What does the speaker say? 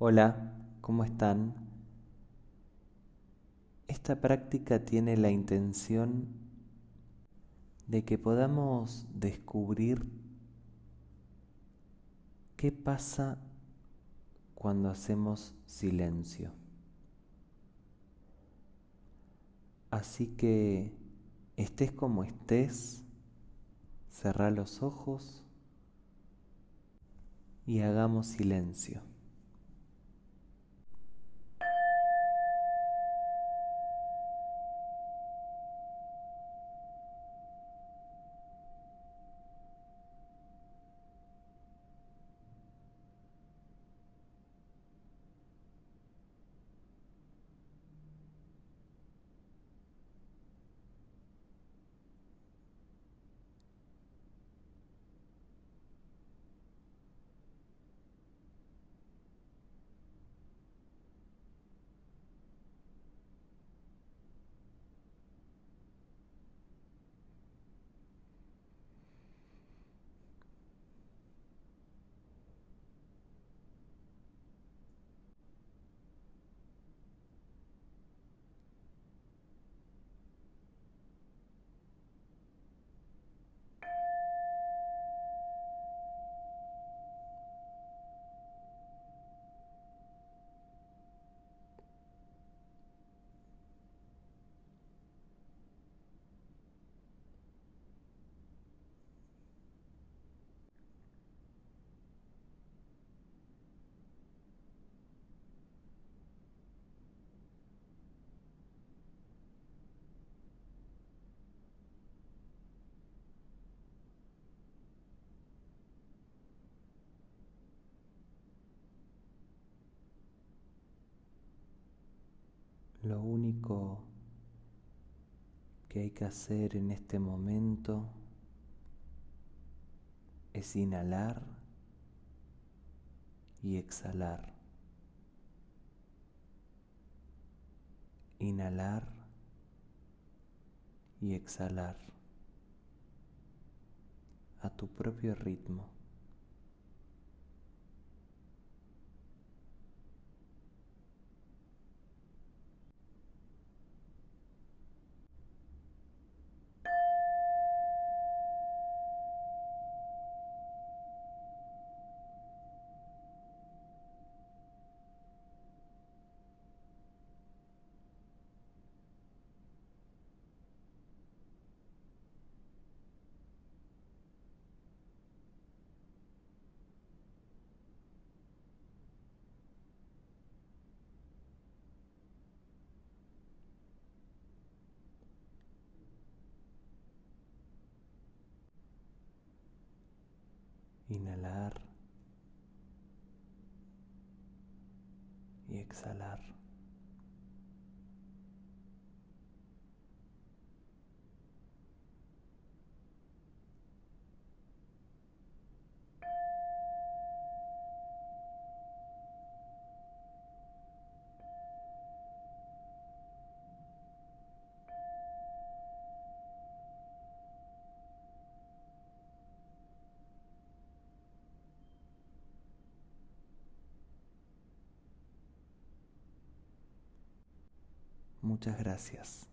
Hola, ¿cómo están? Esta práctica tiene la intención de que podamos descubrir qué pasa cuando hacemos silencio. Así que estés como estés, cerrá los ojos y hagamos silencio. Lo único que hay que hacer en este momento es inhalar y exhalar. Inhalar y exhalar a tu propio ritmo. Inhalar y exhalar. Muchas gracias.